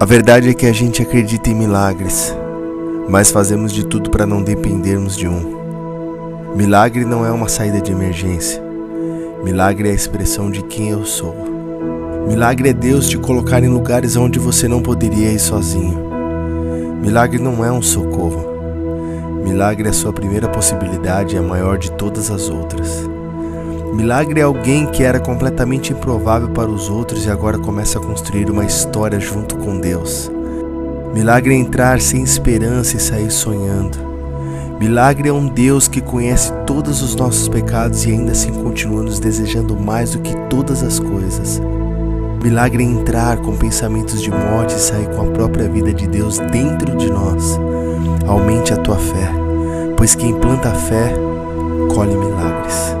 A verdade é que a gente acredita em milagres, mas fazemos de tudo para não dependermos de um. Milagre não é uma saída de emergência. Milagre é a expressão de quem eu sou. Milagre é Deus te colocar em lugares onde você não poderia ir sozinho. Milagre não é um socorro. Milagre é a sua primeira possibilidade e a maior de todas as outras. Milagre é alguém que era completamente improvável para os outros e agora começa a construir uma história junto com Deus. Milagre é entrar sem esperança e sair sonhando. Milagre é um Deus que conhece todos os nossos pecados e ainda assim continua nos desejando mais do que todas as coisas. Milagre é entrar com pensamentos de morte e sair com a própria vida de Deus dentro de nós. Aumente a tua fé, pois quem planta fé, colhe milagres.